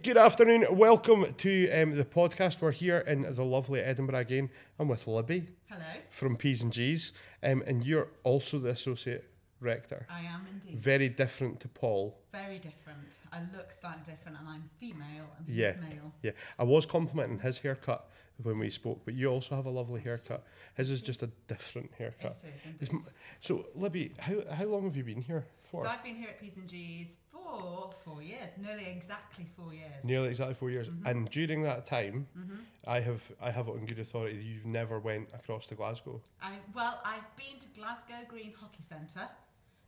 Good afternoon. Welcome to um, the podcast. We're here in the lovely Edinburgh again. I'm with Libby Hello, from P's and G's, um, and you're also the associate rector. I am indeed. Very different to Paul. Very different. I look slightly different, and I'm female, and he's Yeah. male. Yeah, I was complimenting his haircut when we spoke, but you also have a lovely haircut. His is just a different haircut. It is m- So, Libby, how, how long have you been here for? So I've been here at P's and G's for four years, nearly exactly four years. Nearly exactly four years, Mm-hmm. and during that time, I have I have it on good authority that you've never went across to Glasgow. I, well, I've been to Glasgow Green Hockey Centre,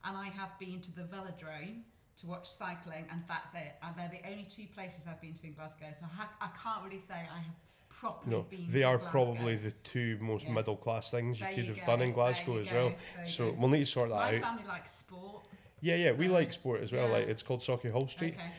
and I have been to the Velodrome to watch cycling, and that's it. And they're the only two places I've been to in Glasgow. So I, ha- I can't really say I have properly been. No, been. they are Glasgow. probably the two most Yeah. middle class things you There could you have go, done in Glasgow as go, well. there So we'll need to sort that My out. family likes sport. Yeah, yeah, we like sport as well. Yeah. Like it's called Sauchiehall Street. Okay,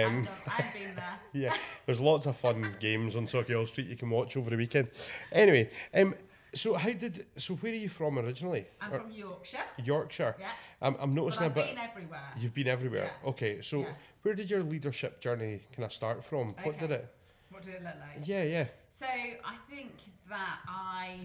yeah, Um, I've, I've been there. Yeah, there's lots of fun games on Sauchiehall Street you can watch over the weekend. Anyway, um, so how did so where are you from originally? I'm Or- from Yorkshire. Yorkshire. Yeah. I'm, I'm But noticing a I've bit. been everywhere. You've been everywhere. Yeah. Okay, so Yeah. where did your leadership journey kind of start from? What did it? What did it look like? Yeah, yeah. So I think that I,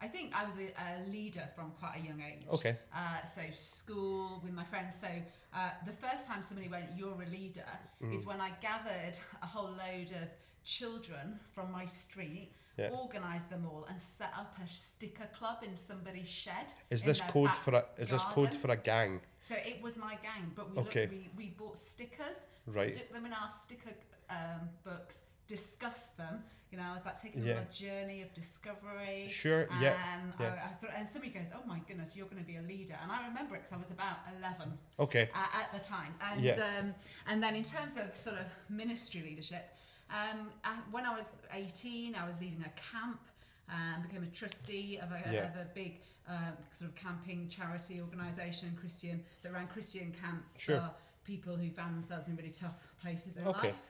I think I was a, a leader from quite a young age. Okay. Uh, so school with my friends. So uh, the first time somebody went, "You're a leader," Mm. is when I gathered a whole load of children from my street. Yeah. Organised them all and set up a sticker club in somebody's shed. Is this code for a is this code for a gang? So it was my gang, but we, Okay. looked, we, we bought stickers, Right. stuck them in our sticker um, books, discussed them. You know, I was like taking Yeah. on a journey of discovery. Sure, yeah, And, yeah. I, I sort and somebody goes, "Oh my goodness, you're going to be a leader." And I remember it because I was about eleven Okay. uh, at the time. And Yeah. um, and then in terms of sort of ministry leadership, um, I, when I was 18, I was leading a camp and became a trustee of a, Yeah. of a big uh, sort of camping charity organisation, Christian, that ran Christian camps Sure. for people who found themselves in really tough places in Okay. life.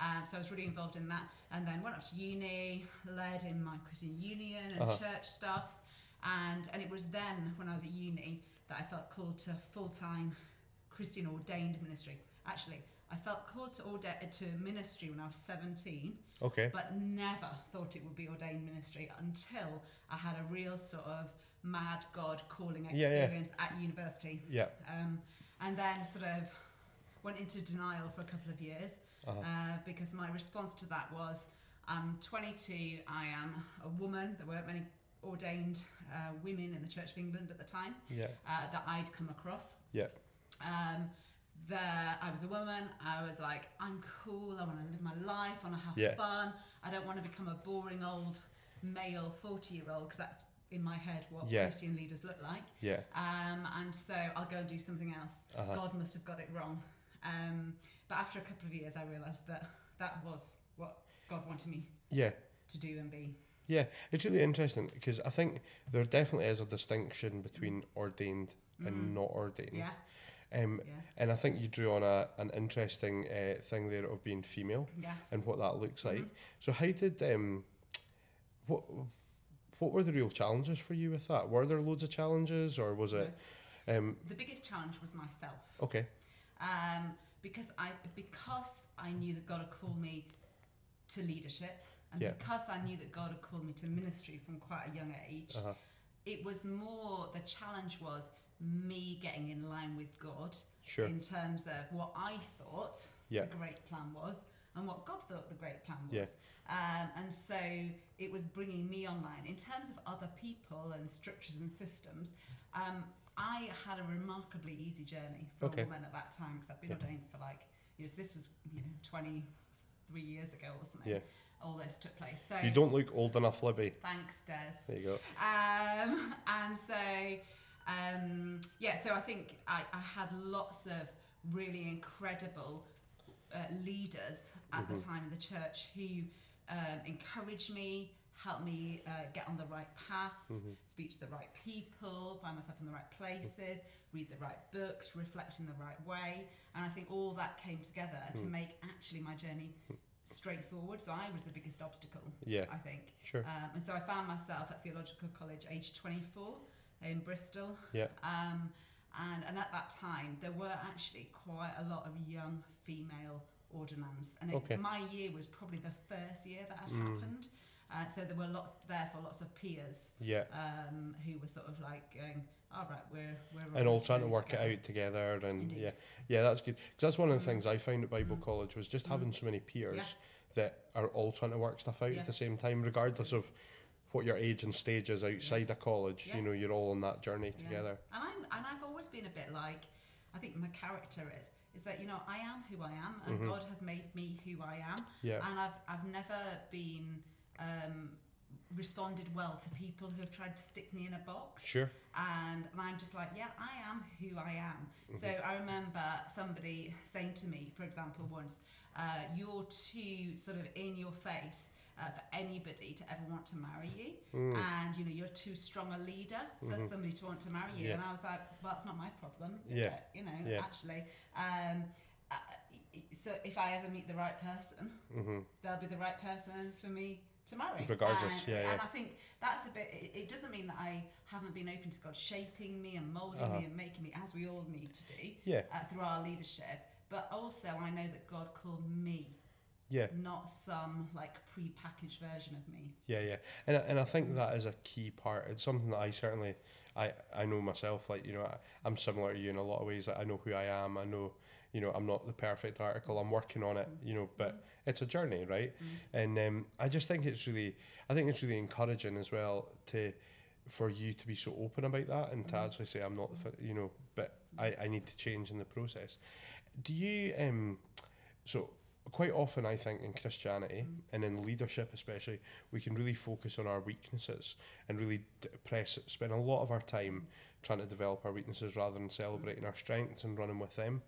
Um, so I was really involved in that, and then went up to uni, led in my Christian Union and Uh-huh. church stuff, and and it was then when I was at uni that I felt called to full time Christian ordained ministry. Actually, I felt called to order to ministry when I was 17, Okay. but never thought it would be ordained ministry until I had a real sort of mad God calling Yeah, yeah. experience at university. Yeah. Um, and then sort of went into denial for a couple of years Uh-huh. uh, because my response to that was I'm 22, I am a woman, there weren't many ordained uh, women in the Church of England at the time Yeah. uh, that I'd come across. Yeah. Um, there, I was a woman. I was like, I'm cool. I want to live my life. I want to have Yeah. fun. I don't want to become a boring old male 40 year old because that's in my head what Yeah. Christian leaders look like. Yeah. Um, and so I'll go and do something else. Uh-huh. God must have got it wrong. Um, but after a couple of years, I realised that that was what God wanted me Yeah. to do and be. Yeah, it's really interesting because I think there definitely is a distinction between ordained and not ordained. Mm. Yeah, Um, yeah, and I think you drew on a an interesting uh, thing there of being female yeah. and what that looks like. Mhm. So how did um, what what were the real challenges for you with that? Were there loads of challenges, or was it um, The biggest challenge was myself. okay? um, because I because I knew that God had called me to leadership, and Yeah. because I knew that God had called me to ministry from quite a young age, Uh-huh. it was more the challenge was me getting in line with God Sure. in terms of what I thought Yeah. the great plan was and what God thought the great plan Yeah. was. Um, and so it was bringing me online. In terms of other people and structures and systems, um, I had a remarkably easy journey for Okay. a woman at that time because I've been Yeah. ordained for like, you know, this was you know, 23 years ago or something. Yeah. All this took place. So You don't look old enough, Libby. thanks, Des. There you go. Um, and so, um, yeah, so I think I, I had lots of really incredible uh, leaders at the time in the church who um, encouraged me, helped me uh, get on the right path, speak to the right people, find myself in the right places, read the right books, reflect in the right way. And I think all that came together to make actually my journey straightforward. So I was the biggest obstacle, Yeah. I think. Sure. Um, and so I found myself at Theological College age 24 in Bristol. Yeah. Um, and, and at that time, there were actually quite a lot of young female ordinands, and it, Okay. my year was probably the first year that had Mm. happened. Uh, so there were lots, therefore, lots of peers Yeah. um, who were sort of like going, "All right, we're we're and all trying to work together." it out together and Indeed. yeah yeah that's good because that's one of the Mm. things i found at bible Mm. college was just Mm. having so many peers Yeah. that are all trying to work stuff out Yeah. at the same time regardless of what your age and stage is outside of college Yeah. you know you're all on that journey Yeah. together And I'm and I've always been a bit like I think my character is is that you know I am who I am and Mhm. God has made me who I am yeah and I've I've never been um, responded well to people who have tried to stick me in a box sure and, and I'm just like, yeah, I am who I am. So Mm-hmm. I remember somebody saying to me, for example, once, uh, you're too sort of in your face uh, for anybody to ever want to marry you, Mm. and you know you're too strong a leader for Mhm. somebody to want to marry you. Yeah. And I was like, well, that's not my problem, is Yeah. it? You know, Yeah. actually. Um, uh, so if I ever meet the right person, hmm they'll be the right person for me to marry. Regardless, and, yeah, And. I think that's a bit. It, it doesn't mean that I haven't been open to God shaping me and molding Uh-huh. me and making me as we all need to do yeah uh, through our leadership. But also, I know that God called me, yeah not some like pre-packaged version of me. Yeah, yeah, and I- and I think that is a key part. It's something that I certainly, I I know myself. Like you know, I, I'm similar to you in a lot of ways. Like, I know who I am. I know, you know, I'm not the perfect article. I'm working on it. You know, but it's a journey, right? And um, I just think it's really, I think it's really encouraging as well to, for you to be so open about that and to actually say I'm not the, you know, but I I need to change in the process. Do you um, so quite often I think in Christianity Mm. and in leadership especially we can really focus on our weaknesses and really d- press spend a lot of our time trying to develop our weaknesses rather than celebrating our strengths and running with them.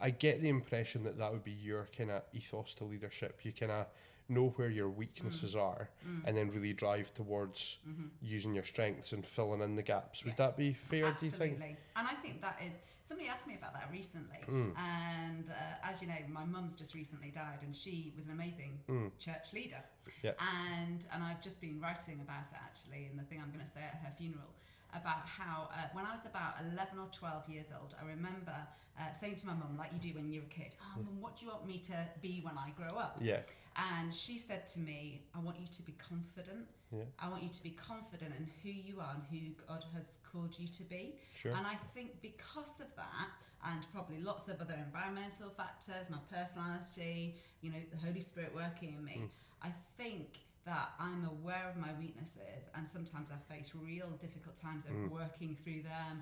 I get the impression that that would be your kind of ethos to leadership. You kind of know where your weaknesses are Mm. and then really drive towards Mhm. using your strengths and filling in the gaps. Would Yeah. that be fair, Absolutely. do you think? And I think that is somebody asked me about that recently. Mm. And uh, as you know, my mum's just recently died, and she was an amazing Mm. church leader. Yeah. And and I've just been writing about it actually, in the thing I'm going to say at her funeral about how uh, when I was about 11 or 12 years old, I remember uh, saying to my mum, like you do when you're a kid, "Oh, mum, what do you want me to be when I grow up?" Yeah. And she said to me, I want you to be confident. Yeah. I want you to be confident in who you are and who God has called you to be. Sure. And I think because of that, and probably lots of other environmental factors, my personality, you know, the Holy Spirit working in me, Mm. I think that I'm aware of my weaknesses, and sometimes I face real difficult times of Mm. working through them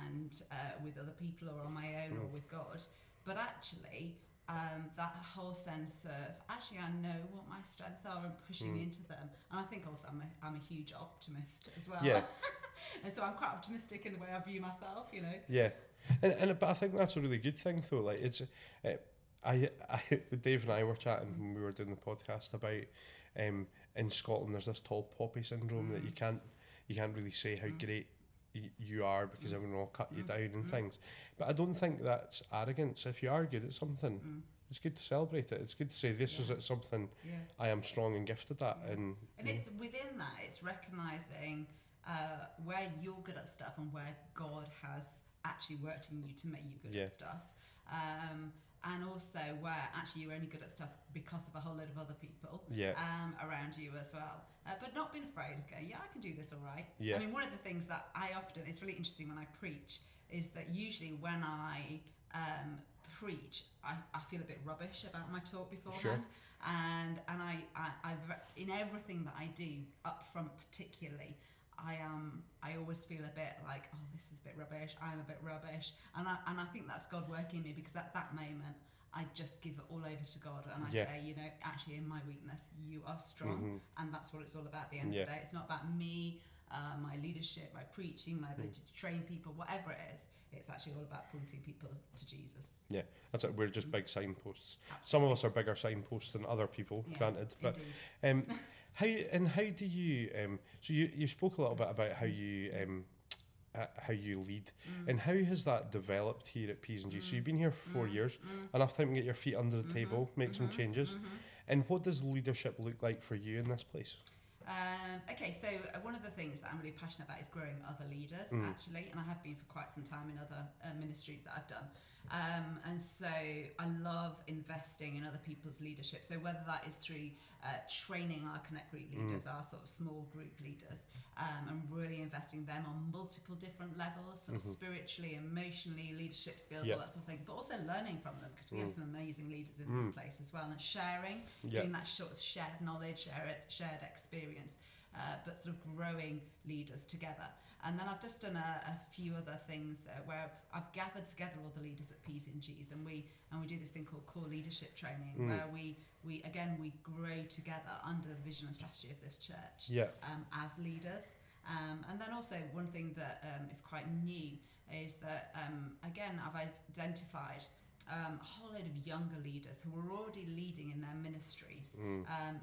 and uh, with other people or on my own or Mm. with God. But actually, um, that whole sense of actually I know what my strengths are and pushing Mm. into them. And I think also I'm a, I'm a huge optimist as well. Yeah. and so I'm quite optimistic in the way I view myself, you know. Yeah, and and but I think that's a really good thing though. Like it's, uh, I I Dave and I were chatting when we were doing the podcast about, um, in Scotland there's this tall poppy syndrome that you Mm. can't you can't really say how Mm. great you are because Mm. everyone will cut you Mm. down and Mm. things. But I don't think that's arrogance. If you are good at something, Mm. it's good to celebrate it. It's good to say this is Yeah. at something Yeah. I am strong and gifted at, Yeah. and, And it's within that, it's recognizing uh, where you're good at stuff and where God has actually worked in you to make you good at stuff. Um, and also where actually you're only good at stuff because of a whole load of other people yeah, um, around you as well. Uh, but not being afraid of going, yeah, I can do this all right. Yeah. I mean, one of the things that I often, it's really interesting when I preach, is that usually when I um, preach, I, I feel a bit rubbish about my talk beforehand. Sure. And and I, I, I in everything that I do up front particularly, I am I always feel a bit like oh this is a bit rubbish I'm a bit rubbish and I and I think that's God working me because at that moment I just give it all over to God and I Yeah. say you know actually in my weakness you are strong Mhm. and that's what it's all about at the end Yeah. of the day it's not about me uh, my leadership my preaching my ability Mm. to train people whatever it is it's actually all about pointing people to Jesus Yeah, that's it. We're just big signposts. Some of us are bigger signposts than other people, Yeah, granted, but Um, how and how do you? Um, so you you spoke a little bit about how you um, uh, how you lead, Mm. and how has that developed here at P's and G? So you've been here for four Mm, years, mm, enough time to get your feet under the Mhm, table, make some mhm, changes. mhm. And what does leadership look like for you in this place? Um, okay, so uh, one of the things that I'm really passionate about is growing other leaders, Mm. actually, and I have been for quite some time in other uh, ministries that I've done. Um, and so I love investing in other people's leadership. So whether that is through uh, training our Connect Group Mm. leaders, our sort of small group leaders, um, and really investing them on multiple different levels, sort of Mhm. spiritually, emotionally, leadership skills, Yeah. all that sort of thing, but also learning from them because we have Mm. some amazing leaders in Mm. this place as well, and sharing Yeah. doing that sort of shared knowledge, shared, shared experience, uh, but sort of growing leaders together. And then I've just done a, a few other things uh, where I've gathered together all the leaders at P's and G's, and we and we do this thing called core leadership training, Mm. where we we again we grow together under the vision and strategy of this church Yeah. um, as leaders. Um, and then also one thing that um, is quite new is that um, again I've identified um, a whole load of younger leaders who are already leading in their ministries, Mm. um,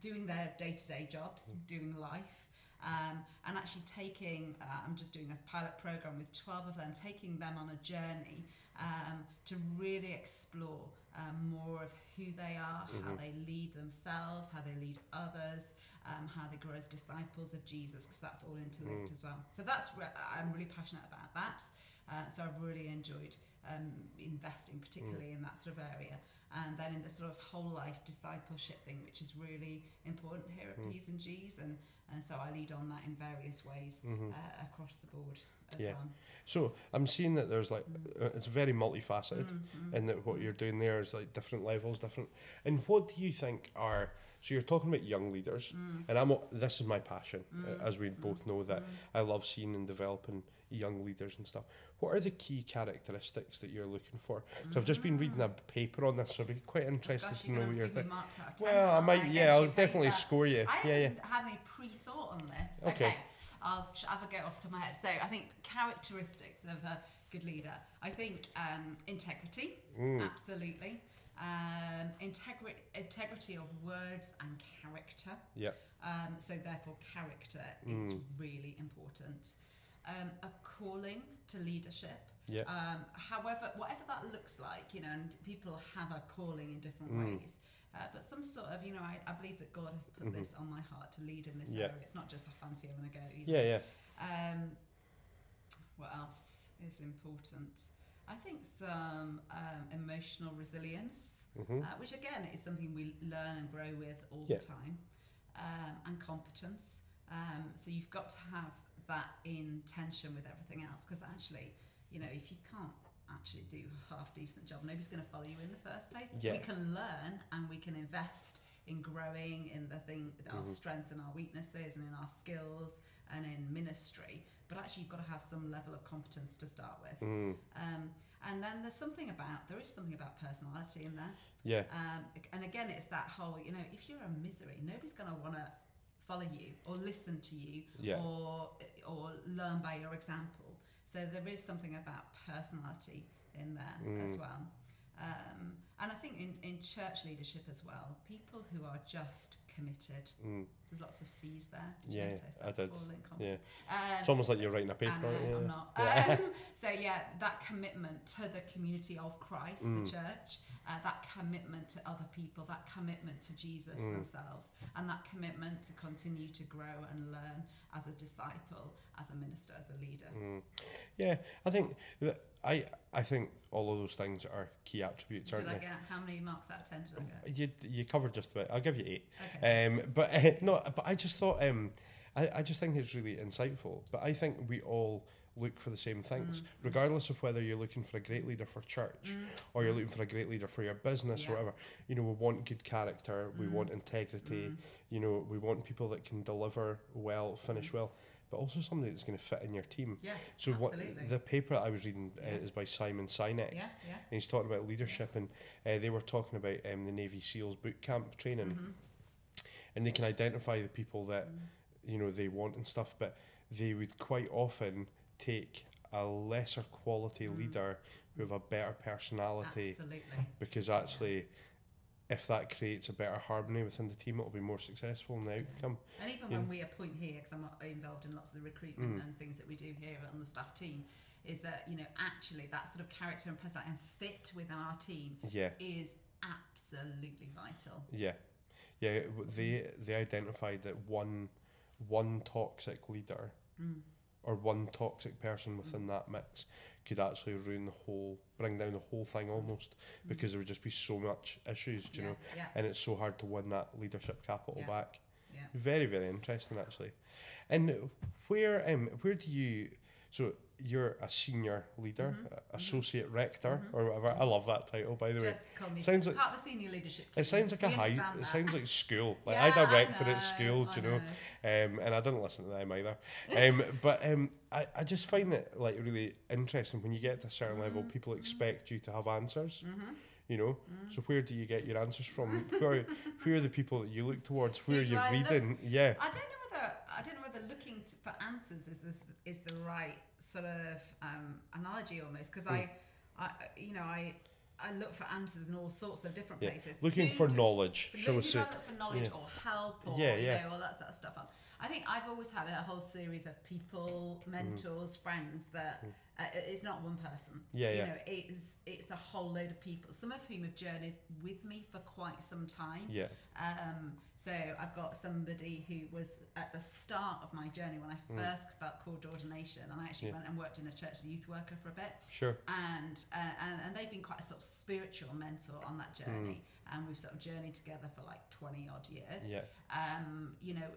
doing their day-to-day jobs, doing life. Um, and actually taking, uh, I'm just doing a pilot program with 12 of them, taking them on a journey um, to really explore um, more of who they are, how Mhm. they lead themselves, how they lead others, um, how they grow as disciples of Jesus, because that's all interlinked Mm. as well. So that's re- I'm really passionate about that. Uh, so I've really enjoyed um, investing, particularly in that sort of area. And then in the sort of whole life discipleship thing, which is really important here at Mm. P's and G's, and and so I lead on that in various ways Mhm. uh, across the board as Yeah. well. So I'm seeing that there's like uh, it's very multifaceted. Mm, mm. and that what you're doing there is like different levels, different. And what do you think are? So you're talking about young leaders, Mm. and I'm. This is my passion, uh, Mm, as we both know that Mm. I love seeing and developing young leaders and stuff. What are the key characteristics that you're looking for? So I've just been reading a paper on this, so I'd be quite Oh, interested gosh, to know what you're thinking. marks out of 10 Well, I might. Yeah, I'll definitely score you. I Yeah, yeah. had any pre-thought on this. Okay. I'll have a go off of my head. So I think characteristics of a good leader. I think um, integrity, Mm. absolutely. Um, integri- integrity of words and character. Yeah. Um, so therefore, character is Mm. really important. Um, a calling to leadership. Yeah. Um, however, whatever that looks like, you know, and people have a calling in different Mm. ways. Uh, but some sort of, you know, I, I believe that God has put Mhm. this on my heart to lead in this Yeah. area. It's not just a fancy I'm going to go. Either. Yeah, yeah. Um, what else is important? I think some um, emotional resilience, hmm uh, which again is something we learn and grow with all Yeah. the time, um, and competence. Um, so you've got to have that in tension with everything else, because actually, you know, if you can't actually do a half decent job, nobody's going to follow you in the first place. Yeah. We can learn and we can invest in growing in the thing, our Mhm. strengths and our weaknesses, and in our skills and in ministry. But actually, you've got to have some level of competence to start with. Mm. Um, and then there's something about there is something about personality in there. Yeah. Um, and again, it's that whole you know if you're a misery, nobody's going to want to follow you or listen to you Yeah. or or learn by your example. So there is something about personality in there as Mm. well. Um, and I think in, in church leadership as well, people who are just committed. Mm. There's lots of C's there. Did Yeah, I did. Yeah. Um, It's almost like you're writing a paper. Aren't you? I'm not. Yeah. Um, so yeah, that commitment to the community of Christ, Mm. the church, uh, that commitment to other people, that commitment to Jesus Mm. themselves, and that commitment to continue to grow and learn as a disciple, as a minister, as a leader. Mm. Yeah, I think that I I think all of those things are key attributes, aren't they? how many marks out of ten did I get? You you covered just about. I'll give you eight. Okay. Um, but uh, no, but I just thought um, I I just think it's really insightful. But I think we all look for the same things, Mm. regardless of whether you're looking for a great leader for church Mm. or you're looking for a great leader for your business Yeah. or whatever. You know, we want good character, we Mm. want integrity. Mm. You know, we want people that can deliver well, finish Mm. well, but also somebody that's going to fit in your team. Yeah. So what the paper I was reading uh, Yeah. is by Simon Sinek. Yeah. Yeah. And he's talking about leadership, and uh, they were talking about um, the Navy SEALs boot camp training, Mhm. and they can identify the people that Mm. you know they want and stuff, but they would quite often take a lesser quality Mm. leader who have a better personality Absolutely. because actually, if that creates a better harmony within the team, it'll be more successful in the outcome. And even Yeah. when we appoint here, because I'm involved in lots of the recruitment Mm. and things that we do here on the staff team, is that you know actually that sort of character and personality and fit within our team Yeah, is absolutely vital. yeah, yeah, they they identified that one one toxic leader Mm. or one toxic person within that mix could actually ruin the whole, bring down the whole thing almost, because there would just be so much issues, do you yeah, know, yeah, and it's so hard to win that leadership capital Yeah. back. yeah. Very very interesting actually, and where um where do you so you're a senior leader, Mhm, associate rector Mhm. or whatever. I love that title by the way. Just call me Sounds like- part of the senior leadership team. It sounds like a high. It that. sounds like school. Like Yeah, I a at school, do you know? Um, and I didn't listen to them either. Um, but um, I, I just find it like really interesting when you get to a certain level, Mhm, people mhm. expect you to have answers. Mm-hmm. You know, so where do you get your answers from? who, are, who are the people that you look towards? Where are you I look- reading? Yeah, I don't know whether I don't know whether looking to, for answers is this is the right sort of um, analogy almost because I, I you know I I look for answers in all sorts of different Yeah, places. looking Who for do- knowledge, shall we say? Look for knowledge Yeah. or help or Yeah, you yeah. know all that sort of stuff. I think I've always had a whole series of people, mentors, friends that Mm. uh, it's not one person. Yeah, you yeah. know, it's it's a whole load of people. Some of whom have journeyed with me for quite some time. Yeah, Um, so I've got somebody who was at the start of my journey when I Mm. first felt called to ordination, and I actually Yeah. went and worked in a church as a youth worker for a bit, sure. and uh, and, and they've been quite a sort of spiritual mentor on that journey, and we've sort of journeyed together for like twenty odd years. Mm. Yeah. Um, you know,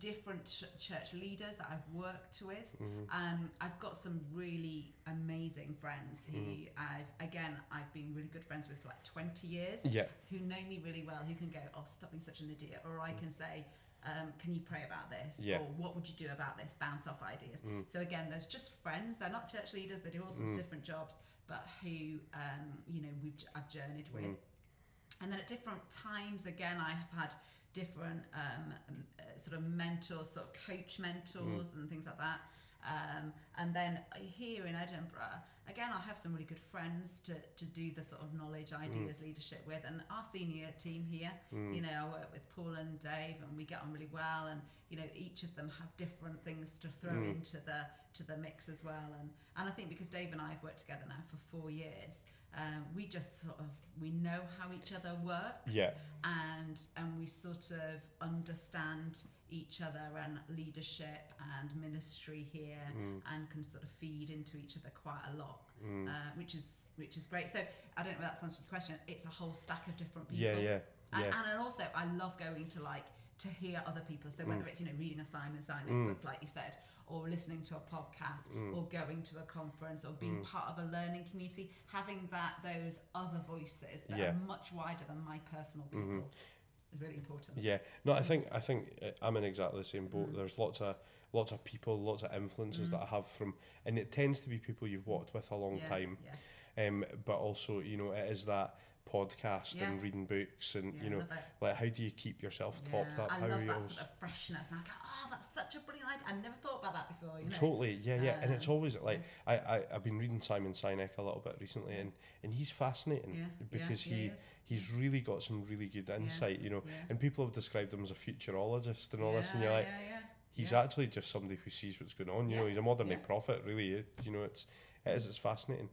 different ch- church leaders that I've worked with. hmm Um, I've got some really amazing friends who Mhm. I've again I've been really good friends with for like twenty years Yeah. who know me really well, who can go, oh, stop being such an idiot, or I can say, um, can you pray about this, Mm. Yeah. or what would you do about this? Bounce off ideas. Mm. So again, there's just friends. They're not church leaders. They do all sorts Mm. of different jobs, but who um, you know we've I've journeyed with. Mm. And then at different times, again, I have had different um, uh, sort of mentors, sort of coach mentors, Mm. and things like that. Um, and then here in Edinburgh, again, I have some really good friends to, to do the sort of knowledge, ideas, leadership with. And our senior team here, Mm. you know, I work with Paul and Dave, and we get on really well. And you know, each of them have different things to throw Mm. into the to the mix as well. And and I think because Dave and I have worked together now for four years, um, we just sort of we know how each other works Yeah. and and we sort of understand each other and leadership and ministry here Mm. and can sort of feed into each other quite a lot Mm. uh, which is which is great so i don't know if that's answers the question it's a whole stack of different people Yeah. Yeah. and, Yeah. and also i love going to like to hear other people so whether Mm. it's you know reading a simon sinek Mm. book like you said or listening to a podcast Mm. or going to a conference or being Mm. part of a learning community having that those other voices that Yeah. are much wider than my personal people Mhm. is really important Yeah, no, I think I think uh, I'm in exactly the same boat. Mm. There's lots of lots of people, lots of influences Mm. that I have from, and it tends to be people you've walked with a long yeah, time. yeah, Um, but also you know it is that podcast Yeah. and reading books and yeah, you know like how do you keep yourself topped yeah, up? I how love that always sort of freshness and I go oh that's such a brilliant idea I never thought about that before you know totally yeah yeah, and it's Um, always like I, I I've been reading Simon Sinek a little bit recently and and he's fascinating because he he's really got some really good insight you know and people have described him as a futurologist and all this and you're like he's actually just somebody who sees what's going on. You know, he's a modern day prophet, really. You know, it's it is it's fascinating.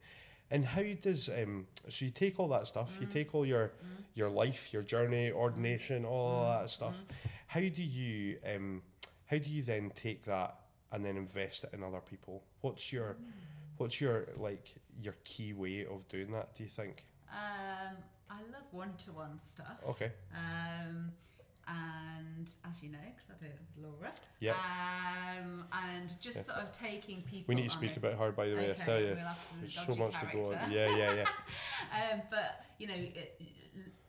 And how does um so you take all that stuff, you Mm. take all your Mm. your life, your journey, ordination, all Mm, that stuff. mm. How do you um how do you then take that and then invest it in other people? What's your what's your like your key way of doing that? Do you think? Um, I love one-to-one stuff. Okay. Um, and as you know, because I do it with Laura. Yeah. Um, and just Yeah. sort of taking people. We need to speak a- about her, by the way. okay, I tell you, We'll have to there's so much to go character. on. Yeah, yeah, yeah. um, but you know, it,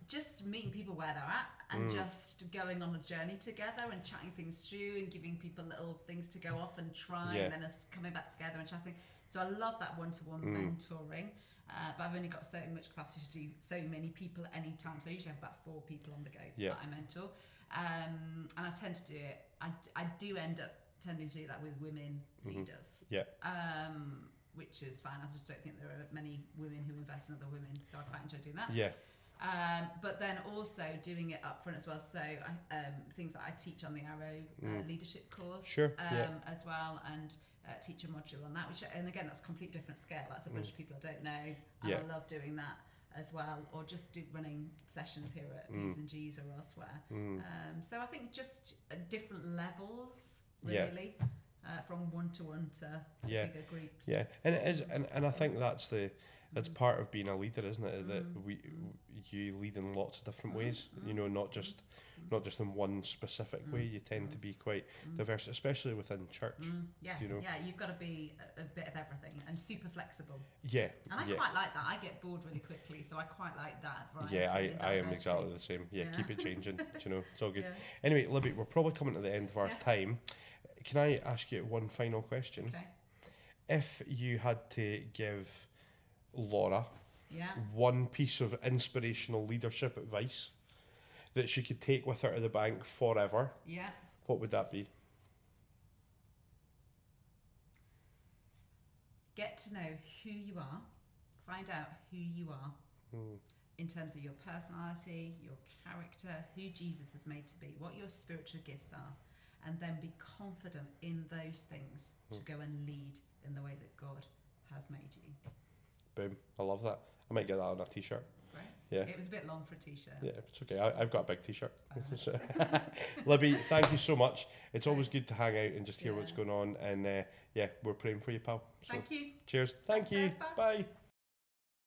just meeting people where they're at and Mm. just going on a journey together and chatting things through and giving people little things to go off and try Yeah. and then us coming back together and chatting. So I love that one-to-one Mm. mentoring. Uh, but I've only got so much capacity to do so many people at any time. So I usually have about four people on the go Yeah. that I mentor. Um, and I tend to do it. I, I do end up tending to do that with women Mhm. leaders. Yeah. Um, which is fine. I just don't think there are many women who invest in other women, so I quite enjoy doing that. Yeah. Um, but then also doing it up front as well. So I, um, things that I teach on the Arrow uh, Mm. leadership course Sure, um, yeah. as well, and uh, teach a module on that. Which and again, that's a complete different scale. That's a bunch Mm. of people I don't know, and Yeah. I love doing that. as well, or just do running sessions here at Mm. P's and G's or elsewhere. Mm. Um, so I think just different levels, Yeah. Uh, from one to one to, to Yeah. bigger groups. Yeah, and it is, and, and I think that's the that's Mm. part of being a leader, isn't it? That Mm. we you lead in lots of different ways. You mm, know, not just not just in one specific way. You tend to be quite diverse, especially within church. Yeah, you know. yeah, you've got to be a, a bit of everything and super flexible. Yeah, And I yeah, quite like that. I get bored really quickly, so I quite like that. Variety yeah. I, I am exactly the same. Yeah, Yeah. keep it changing. you know, it's all good. Yeah. Anyway, Libby, we're probably coming to the end of our time. Can I ask you one final question? Okay. If you had to give Laura Yeah. one piece of inspirational leadership advice that she could take with her to the bank forever, Yeah. what would that be? Get to know who you are. Find out who you are Hmm. in terms of your personality, your character, who Jesus has made to be, what your spiritual gifts are, and then be confident in those things to Hmm. go and lead in the way that God has made you. Boom. I love that. I might get that on a t-shirt. Right? Yeah. It was a bit long for a t-shirt. Yeah, it's okay. I, I've got a big t-shirt. Uh-huh. Libby, thank you so much. It's always good to hang out and just hear what's going on. And uh, yeah, we're praying for you, pal. So Thank you. cheers. Thank you. Bye. Bye.